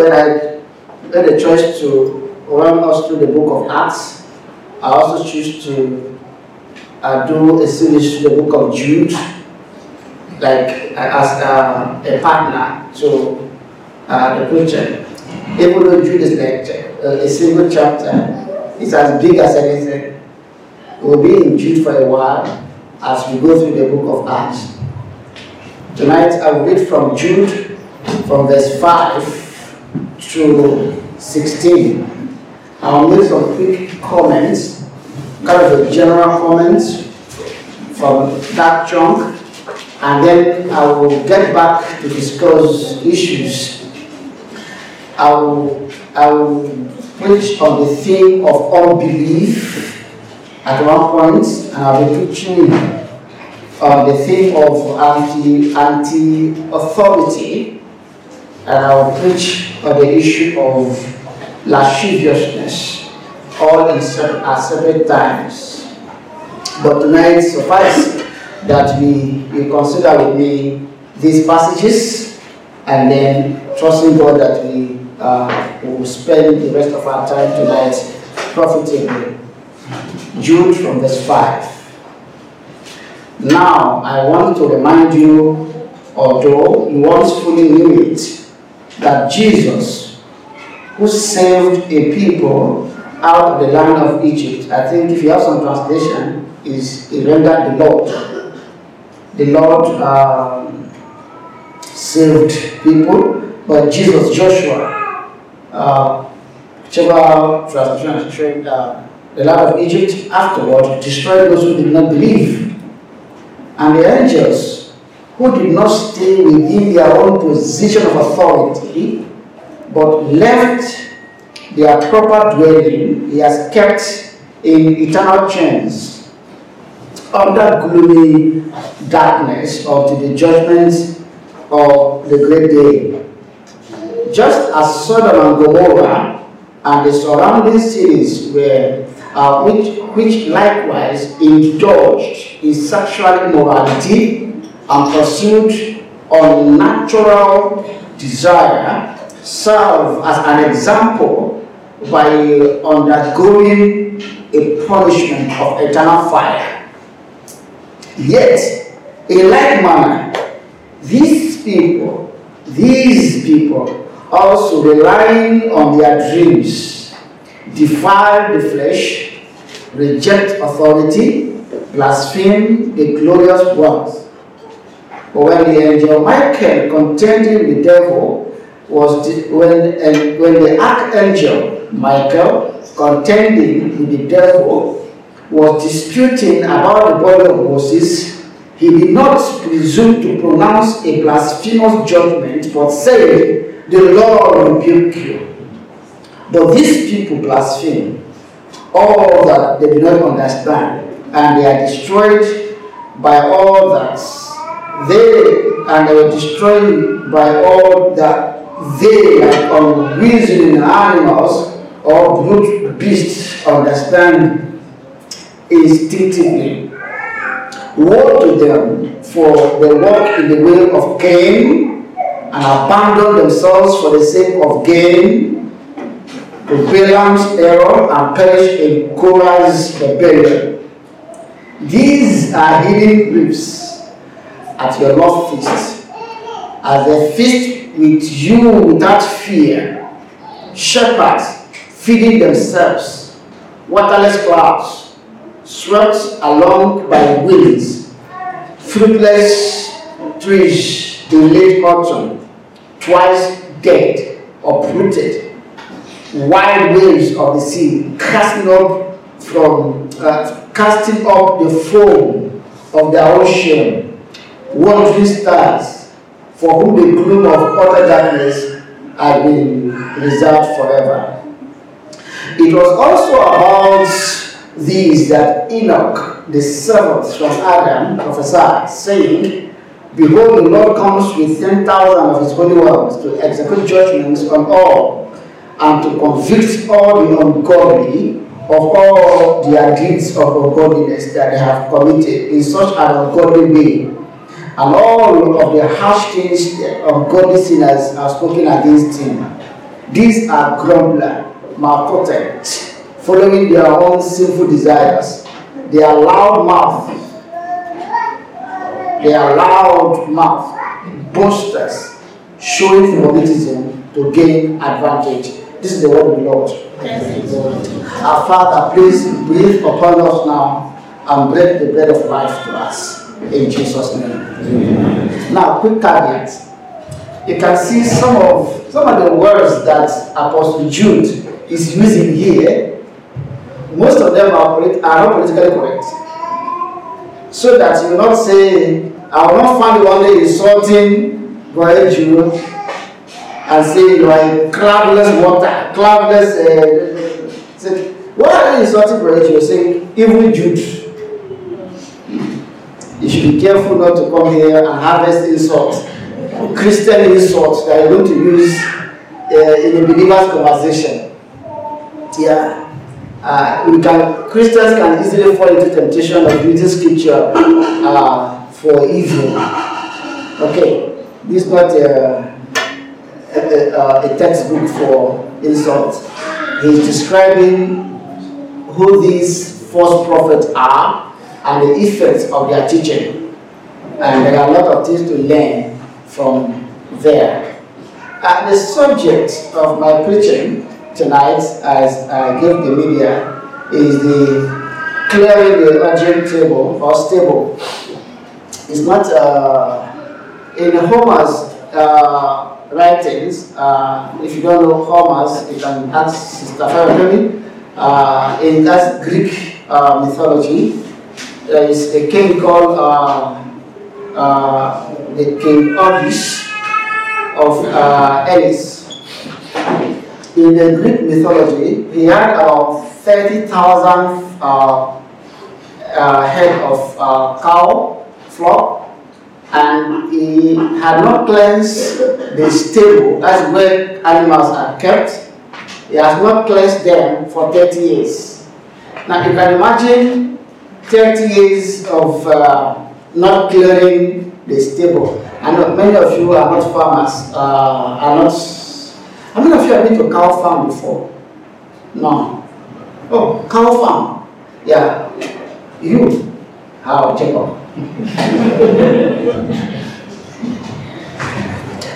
when I made a choice to run us through the book of Acts, I also choose to uh, do a series through the book of Jude, like uh, as uh, a partner to uh, the preacher. Even though Jude is like uh, a single chapter, it's as big as anything. We'll be in Jude for a while as we go through the book of Acts. Tonight I will read from Jude, from verse 5 to 16. I'll make some quick comments, kind of a general comments from that chunk, and then I will get back to discuss issues. I will, I will preach on the theme of unbelief at one point, and I'll be preaching on the theme of anti anti authority, and I'll preach on the issue of lasciviousness, all in separate, at separate times. But tonight, suffice that we, we consider with me these passages, and then trusting God that we uh, will spend the rest of our time tonight profitably. Jude from verse 5. Now, I want to remind you, although you once fully knew it, that Jesus, who saved a people out of the land of Egypt, I think if you have some translation, is he rendered the Lord. The Lord um, saved people, but Jesus, Joshua, uh, whichever translation, uh, the land of Egypt afterward destroyed those who did not believe. And the angels who did not stay within their own position of authority, but left their proper dwelling, he has kept in eternal chains under gloomy darkness up to the judgment of the great day. Just as Sodom and Gomorrah and the surrounding cities were uh, which, which likewise indulged in sexual immorality and pursued unnatural desire, serve as an example by undergoing a punishment of eternal fire. Yet, in like manner, these people, these people also relying on their dreams, defile the flesh, reject authority, blaspheme the glorious ones. But when the angel Michael contending with the devil was di- when when the archangel Michael contending with the devil was disputing about the body of Moses, he did not presume to pronounce a blasphemous judgment, but said, The Lord rebuke you. But these people blaspheme all that they do not understand, and they are destroyed by all that they and they were destroyed by all that they, like unreasoning animals or brute beasts, understand instinctively. Woe to them, for they walk in the way of Cain and abandon themselves for the sake of gain to Balaam's error and perish in Korah's rebellion. These are hidden griefs at your love feast, as they feast with you without fear. Shepherds feeding themselves, waterless clouds, swept along by winds, fruitless trees in late autumn, twice dead, uprooted, wild waves of the sea casting up from uh, casting up the foam of the ocean, wandering stars, for whom the gloom of utter darkness had been reserved forever. It was also about these that Enoch, the seventh from Adam, prophesied, saying, Behold, the Lord comes with ten thousand of his holy ones to execute judgments on all, and to convict all the ungodly of all their deeds of ungodliness that they have committed in such an ungodly way, and all of the harsh things of godly sinners are spoken against him. These are grumbler, malcontent, following their own sinful desires. They are loud mouth. They are loud mouth, boasters, showing favoritism to gain advantage. This is the word of the Lord. Our Father, please breathe upon us now and break the bread of life to us. In Jesus' name. Now, quick caveat. You can see some of some of the words that Apostle Jude is using here. Most of them are, are not politically correct. So that you not say, I will not find you only insulting Brother Jude and say you are cloudless water, cloudless. Uh, say, why are you insulting Jude? You're saying, even Jude. You should be careful not to come here and harvest insults, Christian insults that you're going to use uh, in a believer's conversation. Yeah. Uh, we can Christians can easily fall into temptation of using scripture uh, for evil. Okay, this is not a, a, a textbook for insults. He's describing who these false prophets are and the effects of their teaching. And there are a lot of things to learn from there. Uh, the subject of my preaching tonight, as I gave the media, is the clearing the Augean table or stable. It's not uh, in Homer's uh, writings. Uh, if you don't know Homer's, you can ask Sister Farah uh, in that Greek uh, mythology there is a king called uh, uh, the king Augeas of uh, Elis. In the Greek mythology, he had about 30,000 uh, uh, head of uh, cow flock and he had not cleansed the stable, that's where animals are kept. He has not cleansed them for 30 years. Now you can imagine 30 years of uh, not clearing the stable. Know many of you are not farmers, uh, are not. How many of you have been to cow farm before? No. Oh, cow farm. Yeah. You. How, Jacob?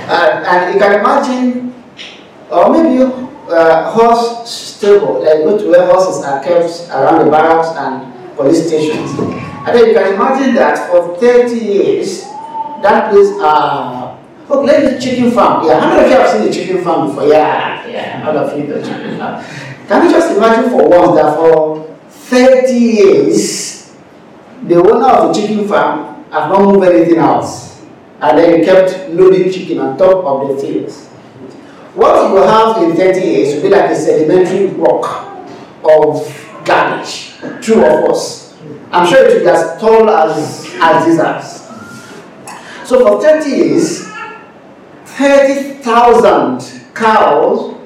uh, and you can imagine, or maybe uh, horse stable, like go to where horses are kept around the barracks and police stations. And then you can imagine that for 30 years, that place, uh, oh, let me chicken farm. Yeah, how many of you have seen a chicken farm before? Yeah, yeah, all of you know chicken farm. Can you just imagine for once that for 30 years, the owner of the chicken farm have not moved anything else. And then he kept loading chicken on top of the fields. What you will have in 30 years will be like a sedimentary rock of garbage true of us. I'm sure it will be as tall as, as Jesus. So for 30 years, 30,000 cows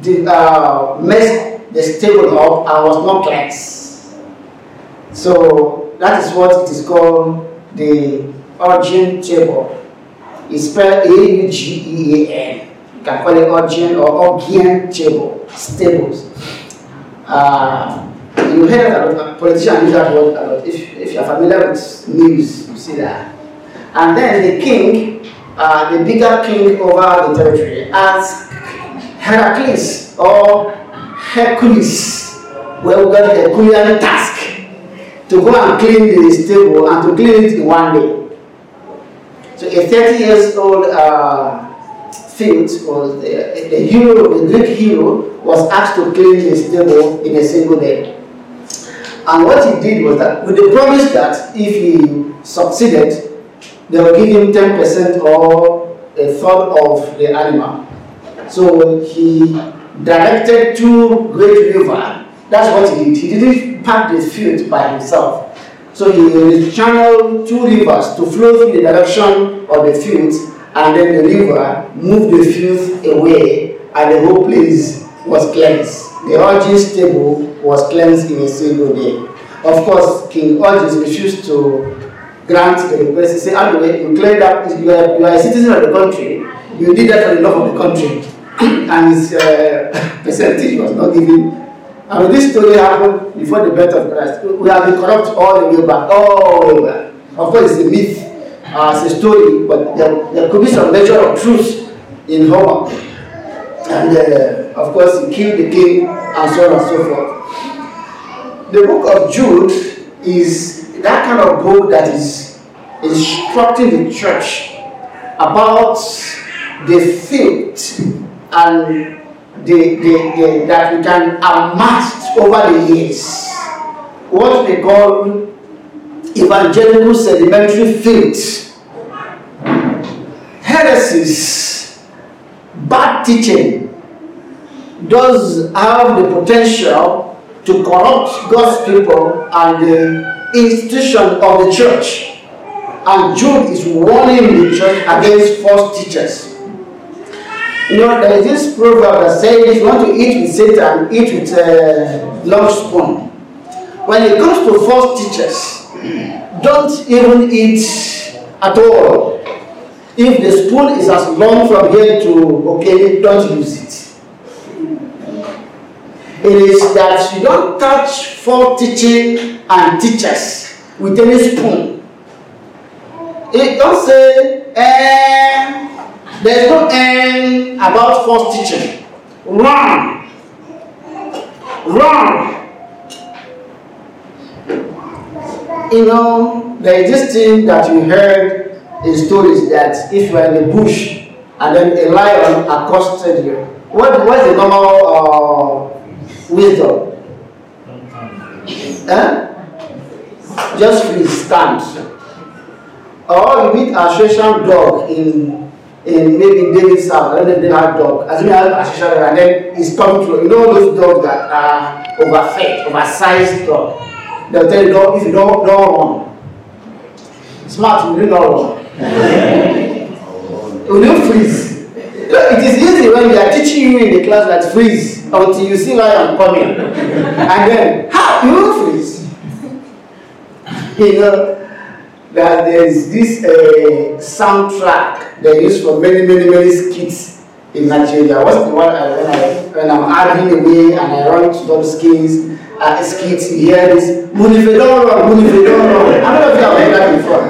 did, uh, the stable up and was not cleansed. So that is what it is called the Augean table. It's spelled A-U-G-E-A-N. You can call it Augean or Augean table, stables. Uh, you hear politicians use that word a lot. If, if you're familiar with news, you see that. And then the king, uh, the bigger king over the territory, asked Heracles or Hercules, well, we got a Herculean task to go and clean the stable and to clean it in one day. So a 30 years old uh, field was the, the hero, the Greek hero, was asked to clean the stable in a single day. And what he did was that, with the promise that if he succeeded, they will give him 10% or a third of the animal. So he directed two great rivers. That's what he did. He didn't pack the field by himself. So he channeled two rivers to flow through the direction of the fields, and then the river moved the filth away, and the whole place was cleansed. The Augean stable was cleansed in a single day. Of course, King Augeas refused to grant the request. He said, anyway, you claim that you are, you are a citizen of the country. You did that for the love of the country. and his uh, percentage was not given. I mean, this story happened before the birth of Christ. We have been corrupt all the way back, all the way back. Of course, it's a myth, uh, it's a story, but there, there could be some measure of truth in Homer. And uh, of course, he killed the king and so on and so forth. The book of Jude is that kind of book that is instructing the church about the faith and the, the, the, that we can amass over the years. What they call evangelical sedimentary faith. Heresies, bad teaching, does have the potential to corrupt God's people and the institution of the church. And Jude is warning the church against false teachers. You know, there is this proverb that says if you want to eat with Satan, eat with a uh, long spoon. When it comes to false teachers, don't even eat at all. If the spoon is as long from here to okay, don't use it. It is that you don't touch false teaching and teachers with any spoon. It don't say, eh, there's no end about false teaching. Run. Run. You know, there is this thing that you heard in stories that if you are in the bush and then a lion accosted you, what, what's the normal uh, wisdom? Eh? Just freeze, stand. Or you meet a Sheshan dog in in maybe David's house, and then they have dog. As we have a and then it's coming through. You know those dogs that are overfed, oversized dog. They'll tell you, don't, if you don't, don't run. Smart, you do not run. you will freeze. It is easy when they are teaching you in the class that freeze until you see lion coming. and then, how? You freeze. You know, that there's this uh, soundtrack they use for many, many, many skits in Nigeria. What's the one when, I, when I'm arguing away and I run to those skits, uh, skits, you hear this, Munife don't run, Munife. I don't know if you have heard that before.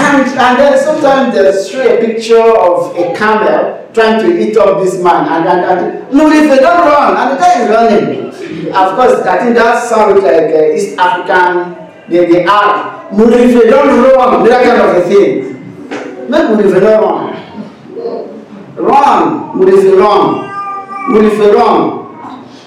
And, and then sometimes they show a picture of a camel trying to eat up this man. And, and, and Munife don't run, and the guy is running. Of course, I think that sounds like uh, East African, they, they are Murife don't run, that kind of a thing. Make Murife don't run. Run, Murife run. Murife run.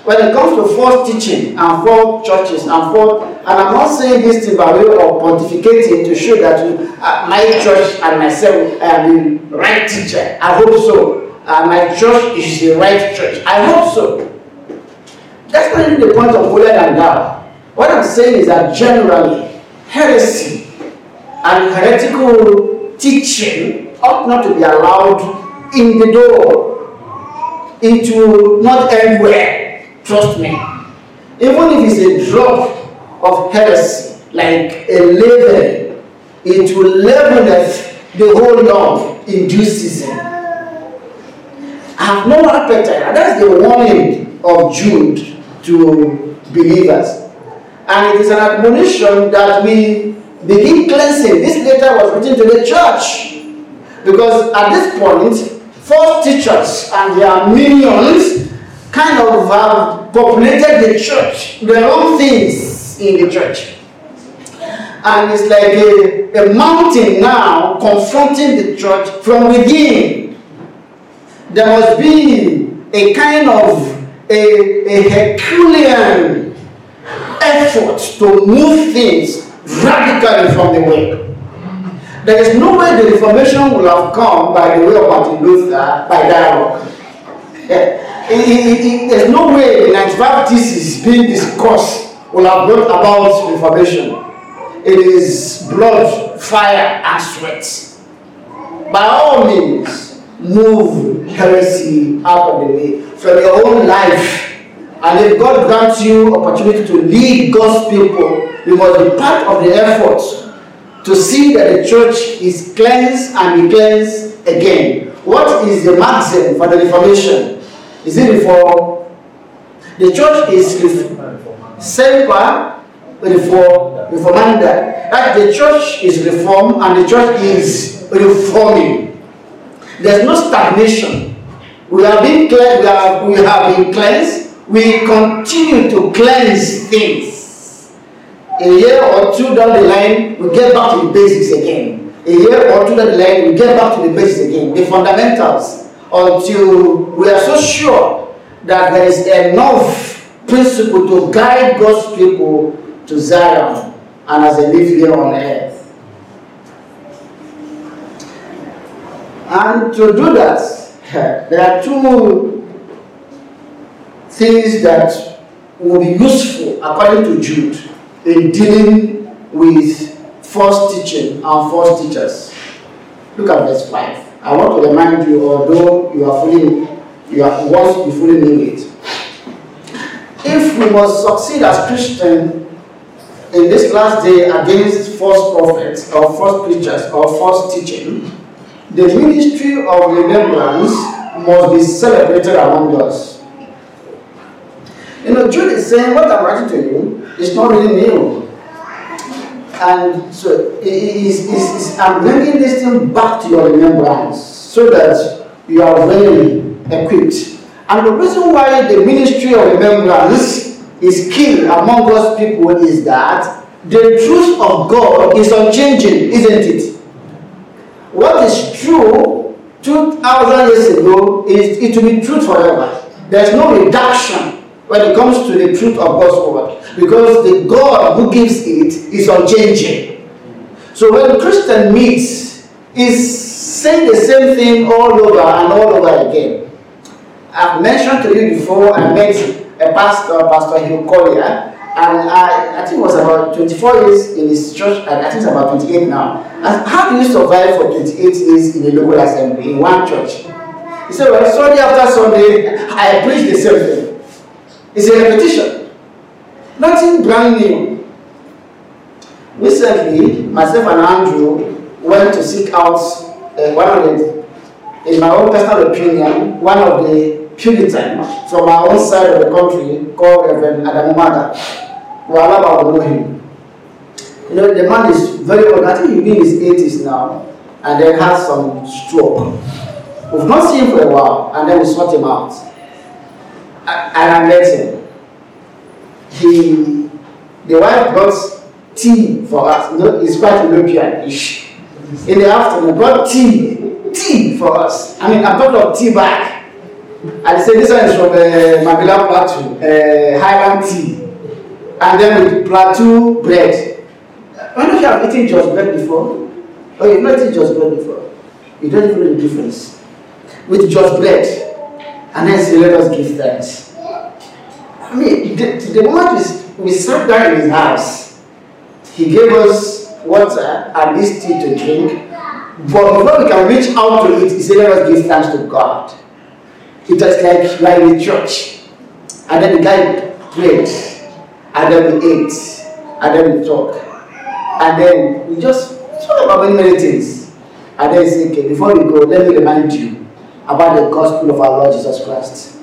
When it comes to false teaching and false churches and false, and I'm not saying this thing by way of pontificating to show that you, uh, my church and myself are the right teacher. I hope so. Uh, my church is the right church. I hope so. That's not even the point of holier than thou. What I'm saying is that generally, heresy and heretical teaching ought not to be allowed in the door. It will not end well, trust me. Even if it's a drop of heresy, like a leaven, it will leaven the whole lump in due season. I have no appetite. That's the warning of Jude to believers. And it is an admonition that we begin cleansing. This letter was written to the church. Because at this point, false teachers and their minions kind of have populated the church, their own things in the church. And it's like a, a mountain now confronting the church from within. There must be a kind of a, a Herculean effort to move things radically from the way. There is no way the Reformation will have come by the way of Martin Luther, by dialogue. there's no way the 95 thesis being discussed will have brought about Reformation. It is blood, fire, and sweat. By all means, move heresy out of the way from your own life and if God grants you opportunity to lead God's people, you must be part of the effort to see that the church is cleansed and be cleansed again. What is the maxim for the Reformation? Is it reform? The church is semper reform, reformanda. Right? The church is reform and the church is reforming. There's no stagnation. We have been cleansed, we have, we have been cleansed. We continue to cleanse things. A year or two down the line, we get back to the basics again. A year or two down the line, we get back to the basics again, the fundamentals, until we are so sure that there is enough principle to guide God's people to Zion and as they live here on earth. And to do that, there are two things that will be useful, according to Jude, in dealing with false teaching and false teachers. Look at verse 5. I want to remind you, although you are fully, you are once you fully knew it. If we must succeed as Christians in this last day against false prophets or false preachers or false teaching, the ministry of remembrance must be celebrated among us. You know, Jude is saying what I'm writing to you is not really new. And so is, is, I'm bringing this thing back to your remembrance so that you are really equipped. And the reason why the ministry of remembrance is key among God's people is that the truth of God is unchanging, isn't it? What is true 2,000 years ago is it will be true forever. There's no reduction when it comes to the truth of God's word because the God who gives it is unchanging. So when Christian meets, is saying the same thing all over and all over again. I've mentioned to you before, I met a pastor, Pastor Hugh Collier, and I, I think it was about 24 years in his church, and I think it's about 28 now. And how do you survive for 28 years in a local assembly, in one church? He said, well, Sunday after Sunday, I preach the same thing. It's a repetition. Nothing brand new. Recently, myself and Andrew went to seek out uh, one of the, in my own personal opinion, one of the Puritan from our own side of the country called Reverend Adamu Mada. Walaba will know him. You know, the man is very old. I think he's in his 80s now and then has some stroke. We've not seen him for a while and then we sought him out. And I met him. He, the wife brought tea for us. Know, it's quite European-ish. In the afternoon, brought tea, tea for us. I mean, I brought of tea. And they say this one is from uh, Mabila Plateau, uh, Highland tea. And then with plateau bread. Why don't you have eaten just bread before? Oh, you've not eaten just bread before. You don't even know the difference. With just bread. And then say, let us give thanks. I mean, the, the moment we, we sat down in his house, he gave us water and this tea to drink. But before we can reach out to it, he said, let us give thanks to God. It was like in the church. And then the guy prayed. And then we ate. And then we talk. And then we just talk about many, many things. And then he said, okay, before we go, let me remind you about the gospel of our Lord Jesus Christ.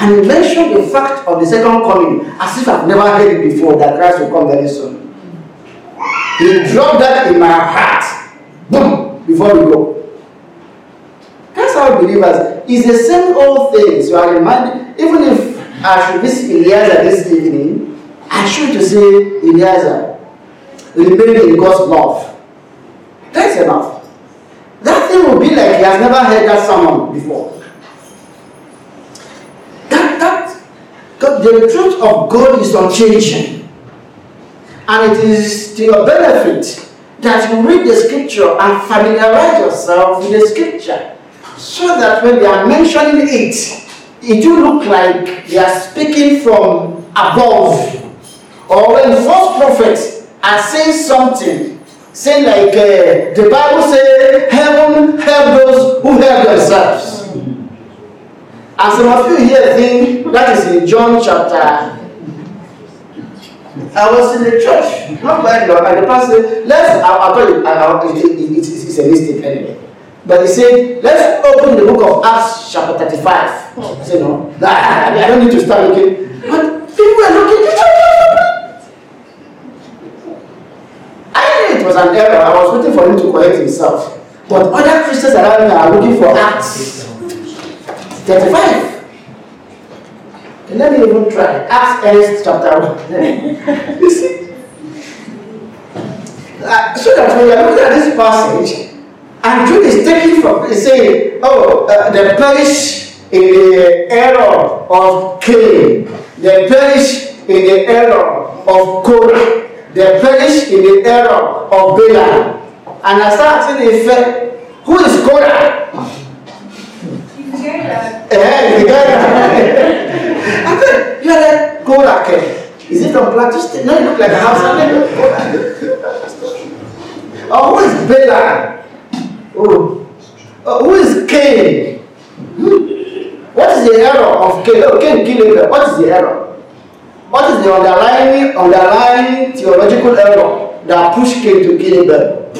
And he mentioned the fact of the second coming as if I've never heard it before that Christ will come very soon. He dropped that in my heart. Boom! Before we go. That's how believers. It's the same old thing. So I remind, even if I should visit Eliezer this evening, I should to say, Eliezer, remain in God's love. That's enough. Thing will be like he has never heard that sermon before. That, that, the truth of God is unchanging. And it is to your benefit that you read the scripture and familiarize yourself with the scripture so that when they are mentioning it, it will look like they are speaking from above. Or when false prophets are saying something, saying like uh, the Bible says, heaven help those who help themselves. And some of you here think that is in John chapter. I was in the church, not very long, and the pastor, let's, I'll, I'll tell you, I'll, it, it, it, it's a mistake anyway. But he said, let's open the book of Acts, chapter 35. I said, no, I don't need to start looking. But people were looking. Was an error. I was waiting for him to correct himself. But other Christians around me are looking for Acts 35. And let me even try. Acts Ernest chapter 1. you see? Uh, so that when you're looking at this passage, and Jude is taking from, he's saying, oh, uh, they perish in the error of Cain. They perish in the error of Korah. They perish in the error of Balaam. And I started asking Ife, who is Korah? Eh, the guy. I said, you are like Korah. Is it from Plateau State? No, you look like a house. Oh, who is Balaam? Oh, uh, who is Cain? What is the error of Cain? Oh, Cain killed Abel. What is the error? What is the underlying underlying theological error that pushed Cain to kill Abel?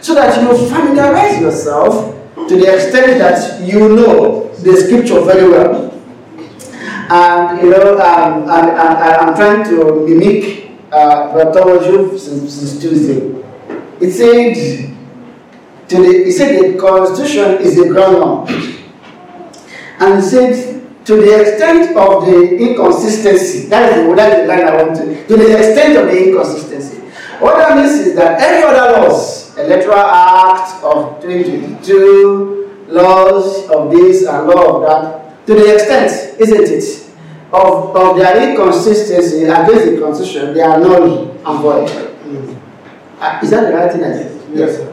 So that you familiarize yourself to the extent that you know the scripture very well. And you know, um, I'm trying to mimic uh, Brother since, since Tuesday. It said to the, he said the constitution is a ground. And he said to the extent of the inconsistency, that is the, that is the line I want to, to the extent of the inconsistency. What that means is that any other laws, electoral act of 2022, laws of this and law of that, to the extent, isn't it, of, of their inconsistency against the constitution, they are null and void. Mm. Uh, is that the right thing I said? Yes, sir.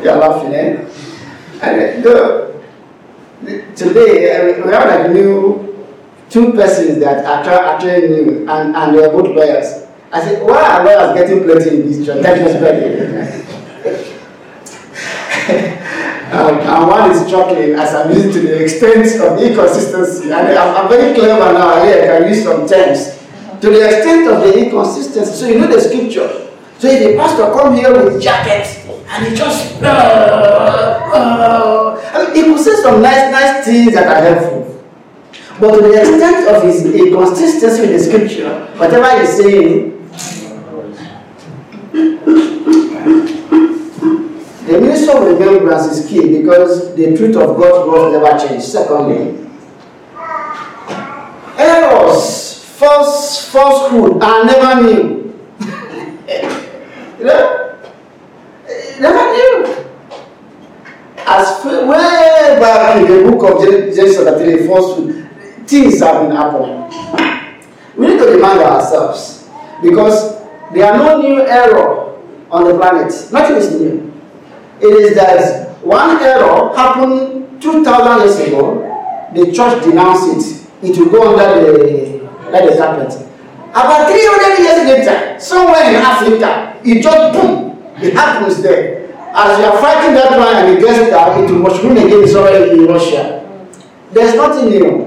You're laughing, eh? And uh, today, uh, we have like new two persons that are actually new, and, and they are both lawyers. I said, why are lawyers getting plenty in this church? That is um, and one is struggling as I'm using to the extent of the inconsistency. And I'm, I'm very clever now, I can use some terms. To the extent of the inconsistency. So you know the scripture. So if the pastor come here with jacket and he just uh, uh, I mean, he could say some nice, nice things that are helpful. But to the extent of his inconsistency with the scripture, whatever he's saying, the ministry of remembrance is key because the truth of God's word never changes. Secondly, errors, false falsehood are never new. You know? Never knew. As way back in the book of Genesis chapter 3, falsehood, things have been happening. We need to remind ourselves because there are no new error on the planet. Nothing is new. It is that one error happened 2,000 years ago, the church denounced it. It will go under the, under the carpet. About 300 years later, somewhere in Africa, it just boom, it happens there. As you are fighting that one and it gets down, it will mushroom again somewhere in Russia. There's nothing new.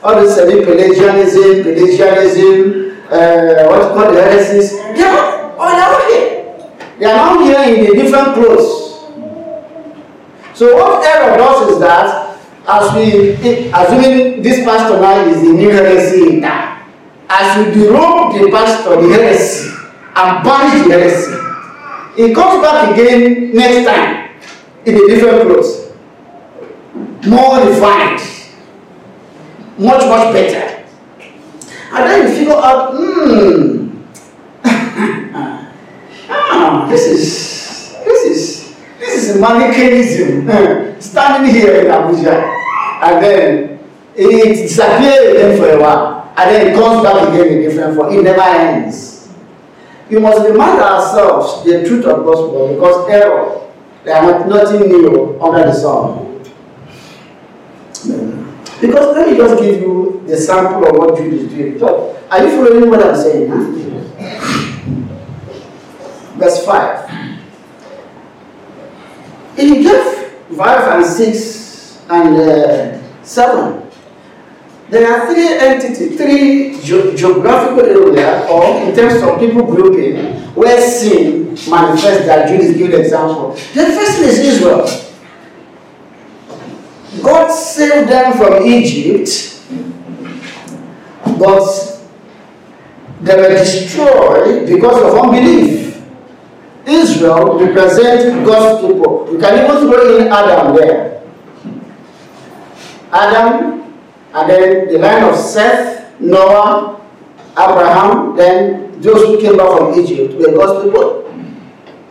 All this semi-Pelagianism, Pelagianism, uh, what you call the heresies, they are all out here. They are now here in the different clothes. So what error does is that, as we, assuming this pastor now is the new heresy in town, as you derobe the pastor the heresy and banish the heresy he comes back again next time in a different clothes more refined. Much much better. And then you figure out hmm. Ah this is this is this is manichaeism standing here in abuja and then it disappear again for a while and then it comes back again in different form. It never ends. You must remind ourselves the truth of gospel because error, there are nothing new under the sun. Because let me just give you the sample of what Jude is doing. So, are you following what I'm saying? Huh? Verse 5. He gave 5 and 6 and uh, 7 there are three entities, three ge- geographical areas, or in terms of people grouping, where sin manifests that Jude is giving example. The first is Israel. God saved them from Egypt, but they were destroyed because of unbelief. Israel represents God's people. You can even throw in Adam there. Adam, and then the line of Seth, Noah, Abraham, then those who came back from Egypt were God's people.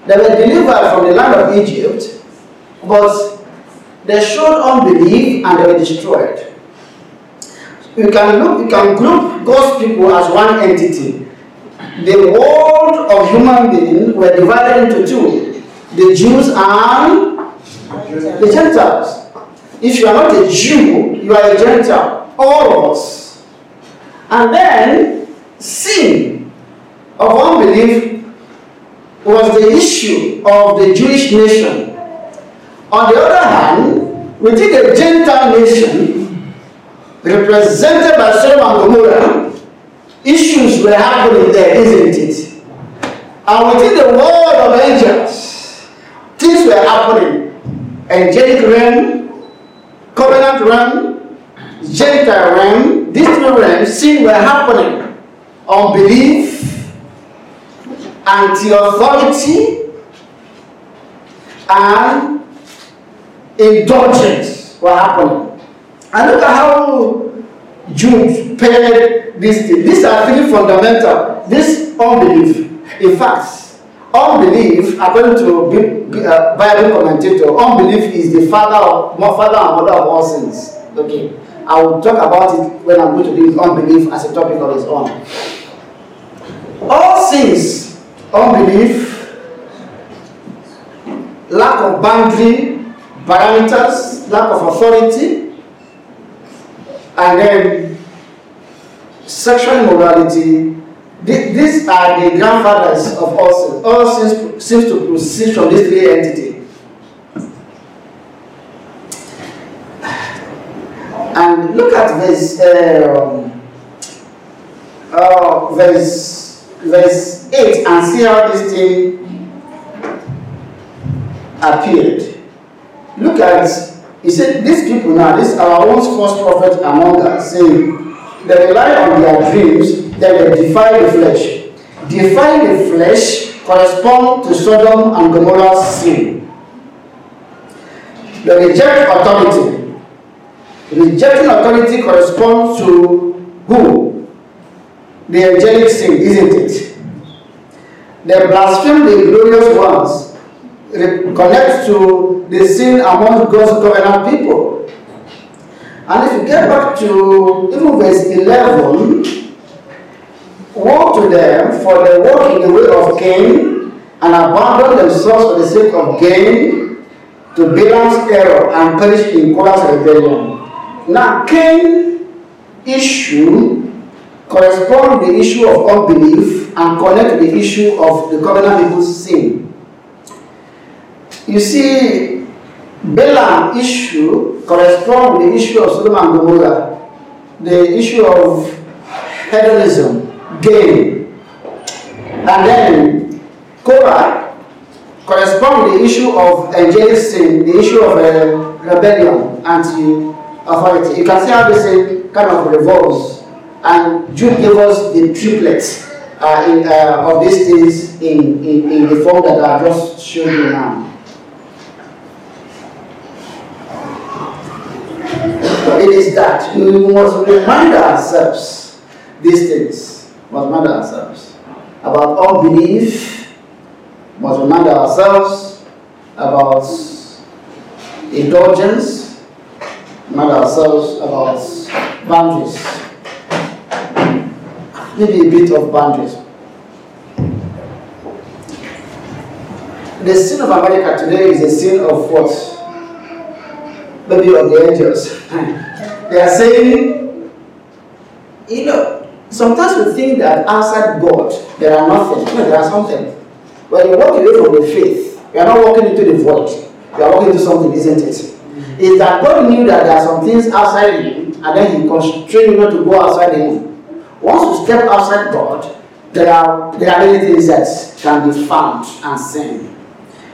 They were delivered from the land of Egypt, but they showed unbelief and they were destroyed. You can look, you can group God's people as one entity. The world of human beings were divided into two: the Jews and the Gentiles. If you are not a Jew, you are a Gentile. All of us. And then sin of unbelief was the issue of the Jewish nation. On the other hand, within the Gentile nation, represented by Sodom and Gomorrah, issues were happening there, isn't it? And within the world of angels, things were happening. Angelic realm, covenant realm, Gentile realm, these three realms, sin were happening. Unbelief, anti-authority, and indulgence were happening. And look at how Jude paired these things. These are three fundamental. This unbelief, in fact, unbelief, according to uh, Bible commentator, unbelief is the father of father and mother of all sins. Okay, I will talk about it when I'm going to deal with unbelief as a topic of its own. All sins, unbelief, lack of boundary, parameters, lack of authority, and then sexual immorality. Th- These are the grandfathers of all. All sins seems to proceed from these three entities. And look at verse, um, uh, verse, verse 8 and see how this thing appeared. Look at, he said, these people now, this our own false prophet among us, saying, they rely on their dreams, then they defy the flesh. Defying the flesh correspond to Sodom and Gomorrah's sin. They reject authority. Rejecting authority corresponds to who? The angelic sin, isn't it? They blaspheme the glorious ones. Connects to the sin among God's covenant people. And if you get back to even verse 11, woe to them, for they walk in the way of Cain and abandon themselves for the sake of gain to Balaam's error and perish in Korah's rebellion. Now, Cain issue correspond the issue of unbelief and connect to the issue of the covenant people's sin. You see, Balaam issue correspond the issue of Sodom and Gomorrah, the issue of hedonism, gain. And then Korah correspond the issue of angelic sin, the issue of uh, rebellion, anti-authority. You can see how this kind of revolves. And Jude gave us the triplets uh, in, uh, of these things in, in, in the form that I just showed you now. It is that we must remind ourselves these things. Must remind ourselves about unbelief. Must remind ourselves about indulgence. Remind ourselves about boundaries. Maybe a bit of boundaries. The sin of America today is a sin of what? maybe of the angels. they are saying, sometimes we think that outside God there are nothing. No, there are something. When you walk away from the faith, you are not walking into the void. You are walking into something, isn't it? Mm-hmm. Is that God knew that there are some things outside you and then He constrains you not to go outside Him. Once you step outside God, there are there are many things that can be found and seen.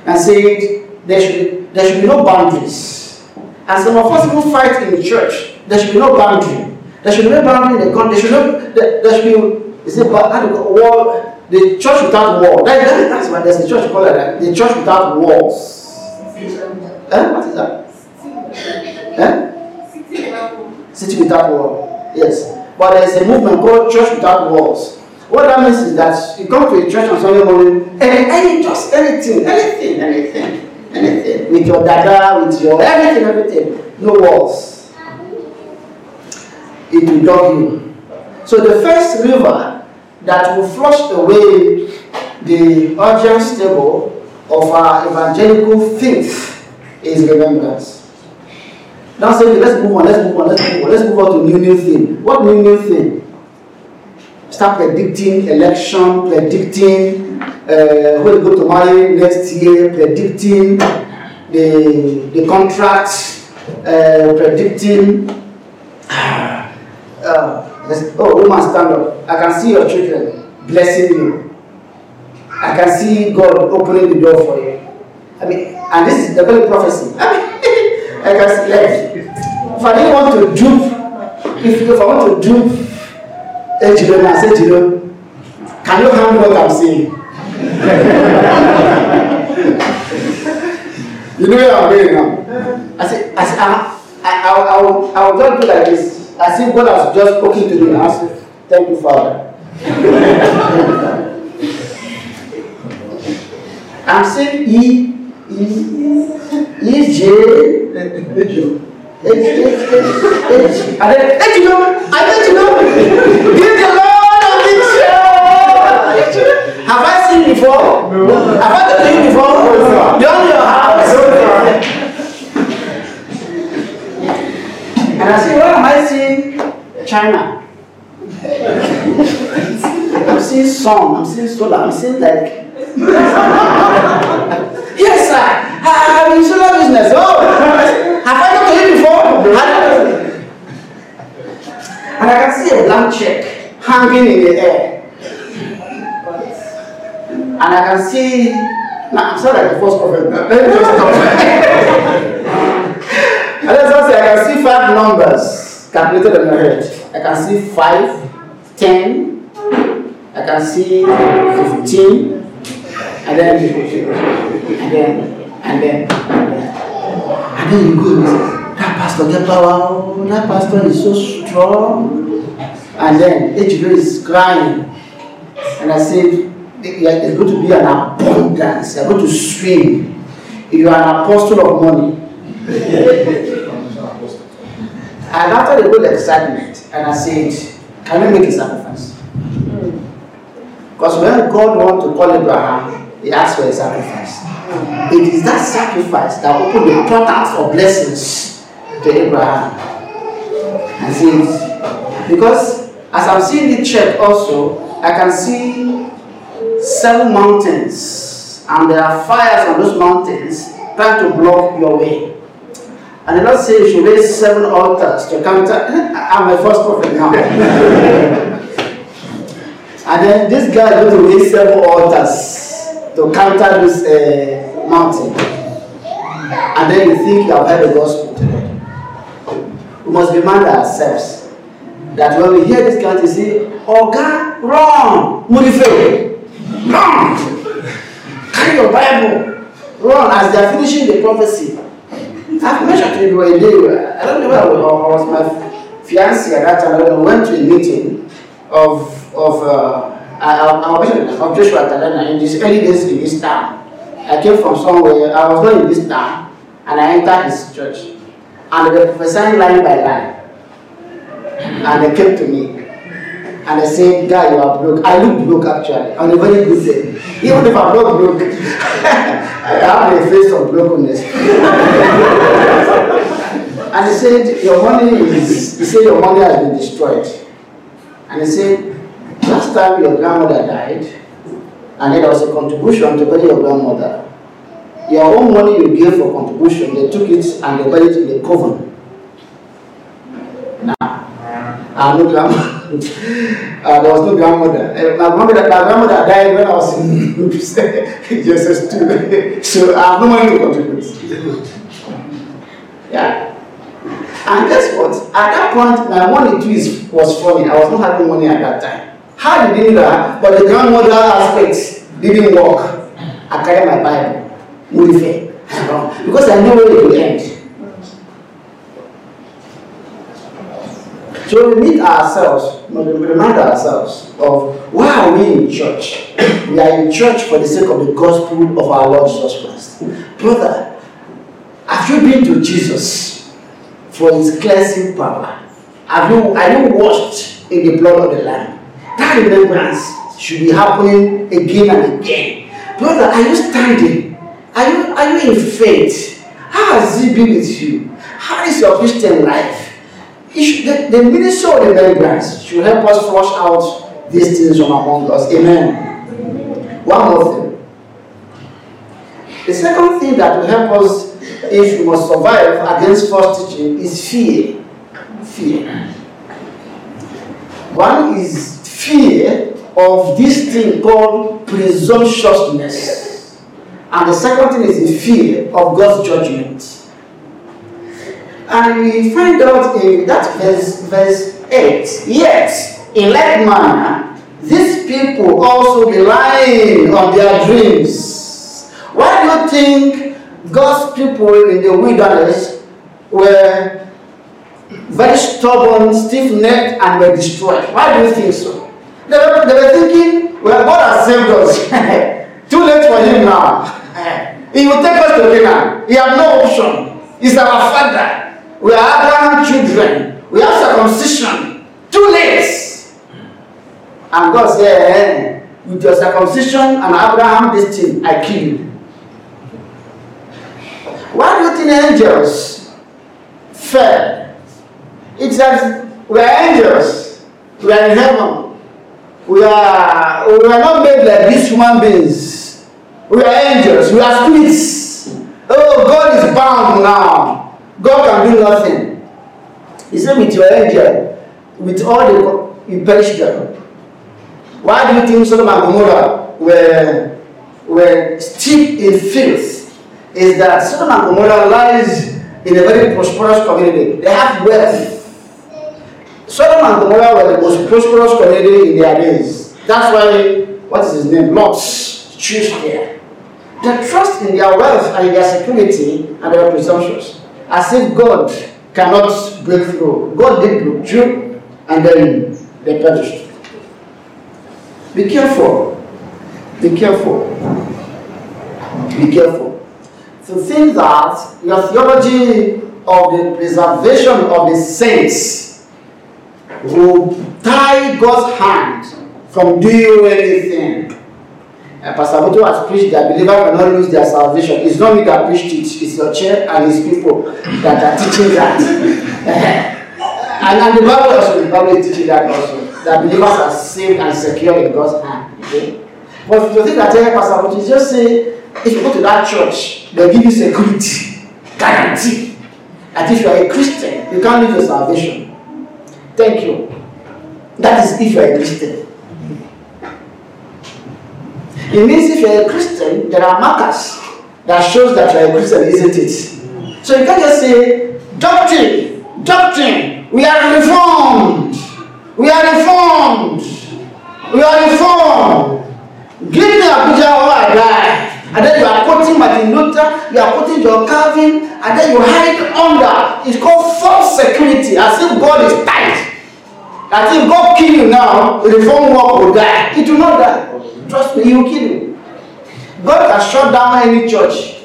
And said there should there should be no boundaries. And some of us even fight in the church. There should be no boundary. There should be no boundary in the country. There should no there, should be is it wall the church without wall. That, that, that's why there's a church called that. The church without walls. Eh? What is that? Eh? City without wall. Yes. But there's a movement called Church Without Walls. What that means is that you come to a church on Sunday morning, and any just anything, anything, anything, anything, with your dada, with your everything, everything, no walls. It will dog you. So the first river that will flush away the Augean stable of our evangelical faith is remembrance. Now say, okay, let's move on, let's move on, let's move on, let's move on to new new thing. What new new thing? Start predicting election, predicting uh, who is going to marry next year, predicting the the contracts, uh, predicting. Uh, let's- oh, woman, stand up. I can see your children blessing you. I can see God opening the door for you. I mean, and this is the very prophecy. I mean, I can see, like, if I didn't want to dupe, if, if I want to dupe Ejiro, I say, Ejiro, can you handle what I'm saying? you know where I'm going now? I say, I say, I, I, I, I, will, I will just do like this. I see God has just spoken to me. I say, thank you, Father. I'm saying E, E, E, J, H, H, H, H. And then, hey, you know, I let you know, give the Lord a shout. Have I seen before? No. Have I done it before? No, sir. Done And I say, why am I seeing China? I'm seeing sun, I'm seeing solar, I'm seeing like. yes, sir. I- I'm in solar business. Oh, have I talked to you before? And I can see a blank check hanging in the air. And I can see. Now, I'm sorry, like the first prophet. Let me just stop. Five numbers calculated in my head. I can see five, ten, I can see fifteen, and then and then and then and then And then you go and say, that pastor get power, oh, that pastor is so strong. And then Ejiro is crying. And I said, there's going to be an abundance. You're going to swim. You are an apostle of money. And after the whole excitement, and I said, Can we make a sacrifice? Because when God wanted to call Abraham, he asked for a sacrifice. It is that sacrifice that opened the portals of blessings to Abraham. And said, because as I'm seeing the check also, I can see seven mountains, and there are fires on those mountains trying to block your way. And the Lord said you should raise seven altars to counter. I'm a first prophet now. and then this guy is going to raise seven altars to counter this uh, mountain. And then you think you have heard the gospel today. We must remind ourselves that when we hear this count, you say, Oh God, run! Modife! Run! Carry your Bible! Run as they are finishing the prophecy. I've mentioned to you day, where- I don't know where I was, my fiancé at that time, I went to a meeting of, of uh, I, I, Joshua Talana in these early days in this town. I came from somewhere, I was not in this town, and I entered his church. And they were prophesying line by line. And they came to me. And I said, Guy, you are broke. I look broke actually, on a very good day. Even if I'm not broke, I have a face of brokenness. and he said, Your money is, he said, Your money has been destroyed. And he said, Last time your grandmother died, and there was a contribution to bury your grandmother. Your own money you gave for contribution, they took it and they buried it in the coven. Now, I no grandma. uh, there was no grandmother. Uh, my grandmother, my grandmother died when I was in JSS two. so I have no money to contribute. yeah. And guess what? At that point, my money too is, was funny. I was not having money at that time. How did know that? But the grandmother aspect didn't work. I carry my Bible. Because I knew where it would end. So we meet ourselves, we remind ourselves of why are we in church? We are in church for the sake of the gospel of our Lord Jesus Christ. Brother, have you been to Jesus for his cleansing power? Have you, are you washed in the blood of the Lamb? That remembrance should be happening again and again. Brother, are you standing? Are you, are you in faith? How has he been with you? How is your Christian life? The, the ministry of the remembrance should help us flush out these things from among us. Amen. Amen. One more thing. The second thing that will help us if we must survive against false teaching is fear. Fear. One is fear of this thing called presumptuousness. And the second thing is the fear of God's judgment. And we find out in that verse, verse 8, yet in like manner, these people also relying on their dreams. Why do you think God's people in the wilderness were very stubborn, stiff-necked, and were destroyed? Why do you think so? They were, they were thinking, well, God has saved us. Too late for him now. he will take us to Canaan. He has no option. He's our father. We are Abraham's children. We have circumcision. Too late. And God said, with your circumcision and Abraham, this thing, I kill you. Why do you think angels fell? It says we are angels. We are in heaven. We are we are not made like these human beings. We are angels. We are spirits. Oh, God is bound now. God can do nothing. He said, with your angel, with all the, you perish them. Why do you think Sodom and Gomorrah were, were steeped in filth? Is that Sodom and Gomorrah lies in a very prosperous community. They have wealth. Sodom and Gomorrah were the most prosperous community in their days. That's why, what is his name? Lot's choose there. They trust in their wealth and in their security and they their presumptions as if God cannot break through. God did break through, and then they perished. Be careful. Be careful. Be careful. So think that your theology of the preservation of the saints will tie God's hand from doing anything uh, Pastor Mutu has preached that believers will not lose their salvation. It's not me that preached it, it's your chair and his people that are teaching that. and, and the Bible also, the Bible is teaching that also. That believers are saved and secure in God's hand. Okay? But to think that uh, Pastor Mutu is just say, if you go to that church, they'll give you security, guarantee. That if you are a Christian, you can't lose your salvation. Thank you. That is if you are a Christian. It means if you're a Christian, there are markers that shows that you're a Christian, isn't it? So you can't just say, doctrine, doctrine, we are reformed, we are reformed, we are reformed. Give me a picture of I die. And then you are quoting Martin Luther, you are quoting John Calvin, and then you hide under. It's called false security, as if God is tight. As if God kill you now, reform work will die. It will not die. Trust me, he will kill you. God can shut down any church.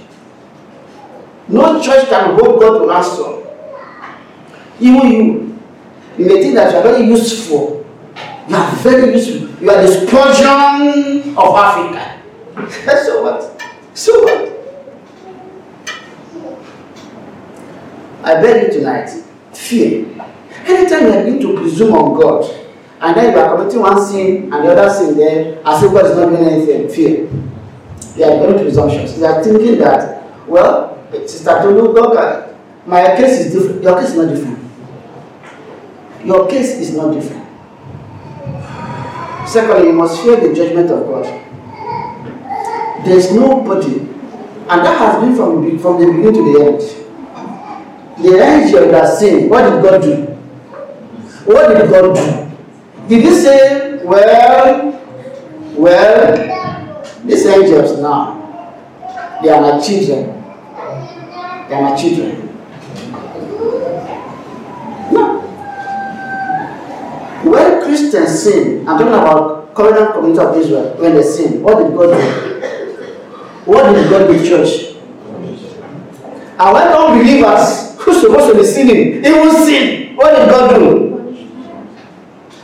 No church can hold God to ransom. Even you, you may think that you are very useful. You are very useful. You are the spurgeon of Africa. so what? So what? I beg you tonight, fear. Anytime you are going to presume on God, and then you are committing one sin and the other sin there as if God is not doing anything. Fear. They are very presumptuous. They are thinking that, well, Sister Tolu, God my case is different. Your case is not different. Your case is not different. Secondly, you must fear the judgment of God. There's nobody, and that has been from, from the beginning to the end. The angel that sinned, what did God do? What did God do? Did he say, well, well, these angels now, they are my children. They are my children. No. When Christians sin, I'm talking about covenant community of Israel, when they sin, what did God do? What did God do, church? And when unbelievers who's supposed to be sinning, will sin, what did God do?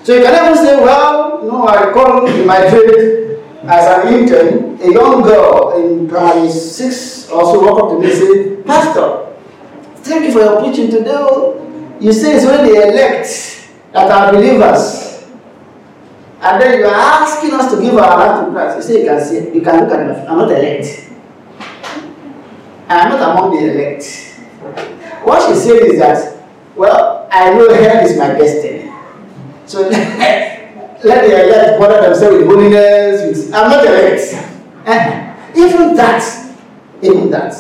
So you can even say, well, you know, I recall in my trade as an intern, a young girl in primary six also walked up to me and said, Pastor, thank you for your preaching today. Oh. You say it's when the elect that are believers. And then you are asking us to give our life to Christ. You say you can see, you can look at me. I'm not elect. I am not among the elect. What she said is that, well, I know hell is my destiny. So let the elect bother themselves with holiness. With, I'm not elect. Eh, even that, even that,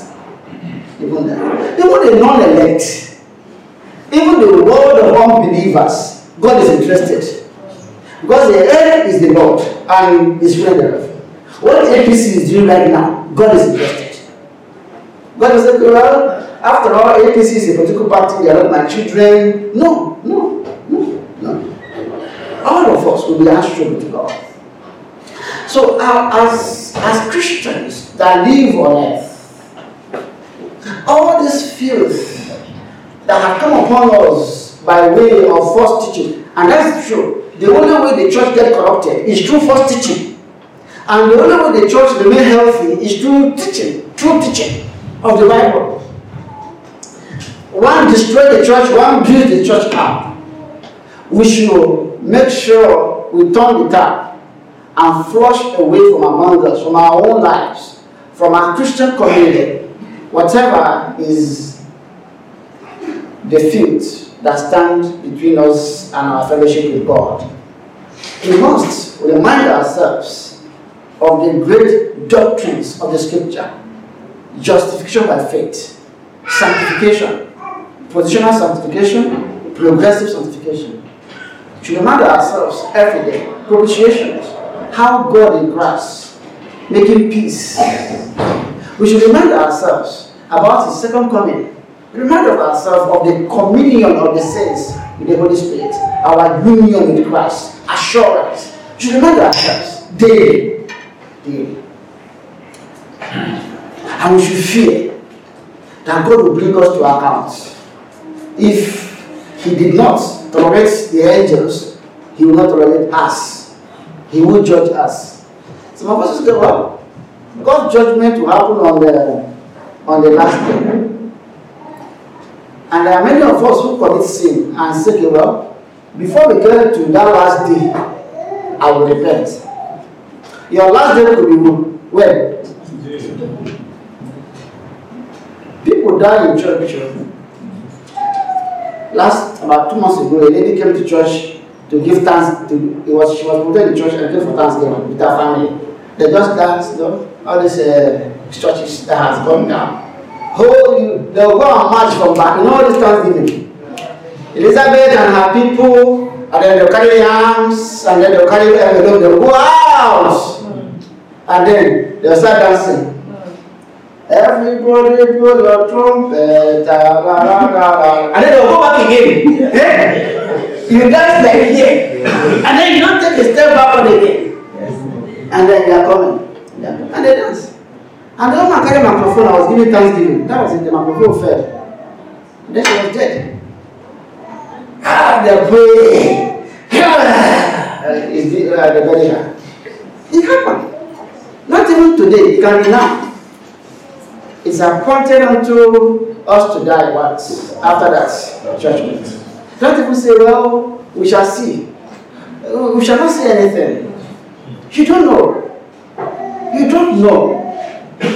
even that, even the non-elect, even the world of unbelievers, God is interested. Because the end is the Lord and His friend thereof. What APC is doing right now, God is interested. God is like, well, after all, APC is a political party, they are not my children. No, no all of us will be answerable to God. So, uh, as, as Christians that live on earth, all this filth that have come upon us by way of false teaching, and that's true. The only way the church gets corrupted is through false teaching. And the only way the church remains healthy is through teaching, true teaching of the Bible. One destroy the church, one build the church up. We should make sure we turn the tap and flush away from among us, from our own lives, from our Christian community, whatever is the filth that stands between us and our fellowship with God. We must remind ourselves of the great doctrines of the scripture justification by faith, sanctification, positional sanctification, progressive sanctification should remind ourselves every day propitiation, how God in Christ making peace. We should remind ourselves about His second coming. Remind of ourselves of the communion of the saints with the Holy Spirit, our union with Christ, assurance. We should remind ourselves daily, daily. And we should fear that God will bring us to account. If He did not, tolerates the angels, he will not tolerate us. He will judge us. Some of us say, well, God's judgment will happen on the on the last day. And there are many of us who commit sin and say, well, before we get to that last day, I will repent. Your last day could be when? People die in church last about two months ago, a lady came to church to give thanks. To, it was she was promoted in church and came for Thanksgiving with her family. They just danced, you know, all these uh, churches that has gone down. Oh, you, they'll go and march from back, know, all this Thanksgiving. Elizabeth and her people, and then they'll carry arms, and then they'll carry envelope, they'll go out, and then they'll start dancing. Everybody blow your trumpet. And then they'll go back again. you dance like here. And then you don't take a step backward again. And then they are coming. And they dance. And the woman carried microphone, I was giving thanksgiving. That was it, the microphone fell. And then she was dead. Ah, they pray. Ah, is the, uh, the very It happened. Not even today, it can be now. It's appointed unto us to die once after that judgment. Don't even say, well, we shall see. We shall not see anything. You don't know. You don't know.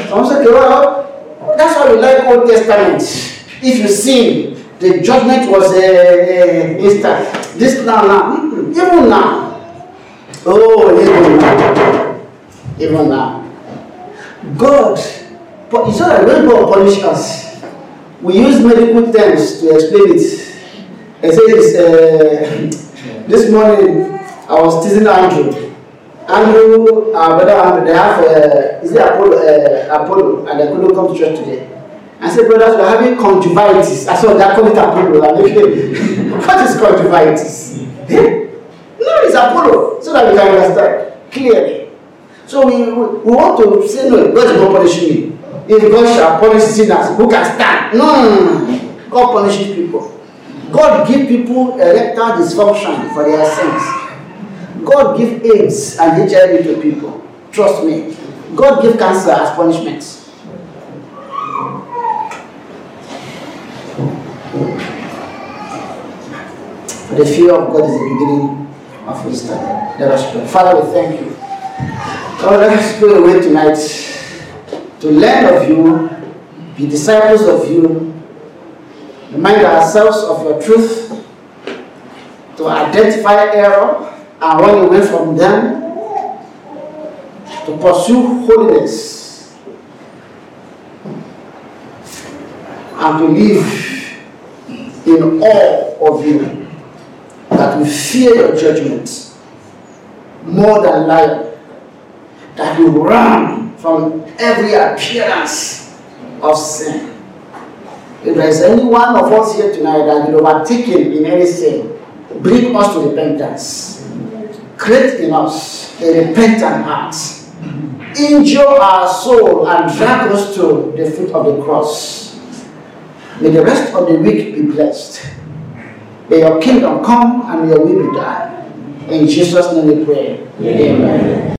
Some say, well, that's why we like Old Testament. If you sin, The judgment was uh, uh, instant. This now, now, even now. Oh, even now. Even now. God, but it's not when God punish us, we use medical terms to explain it. I say this, uh, this morning I was teasing Andrew. Andrew, our brother Andrew, they have, uh, is it Apollo, uh, Apollo, and couldn't come to church today. I said, brothers, we're having conjunctivitis. I saw that call it Apollo. I'm like, what is conjunctivitis? Eh? no, it's Apollo, so that we can understand clearly. So we, we, we want to say, no, God is not punishing me. If God shall punish sinners, who can stand? No. God punishes people. God give people erectile dysfunction for their sins. God give AIDS and HIV to people. Trust me. God give cancer as punishment. The fear of God is the beginning of wisdom. Let us pray. Father, we thank you. Lord, let us go away tonight to learn of you, be disciples of you, remind ourselves of your truth, to identify error and run away from them, to pursue holiness, and to live in awe of you, that we fear your judgment more than lion, that we run from every appearance of sin. If there is any one of us here tonight that is overtaken in any sin, bring us to repentance. Create in us a repentant heart. Injure our soul and drag us to the foot of the cross. May the rest of the week be blessed. May your kingdom come and may your will be done. In Jesus' name we pray. Amen.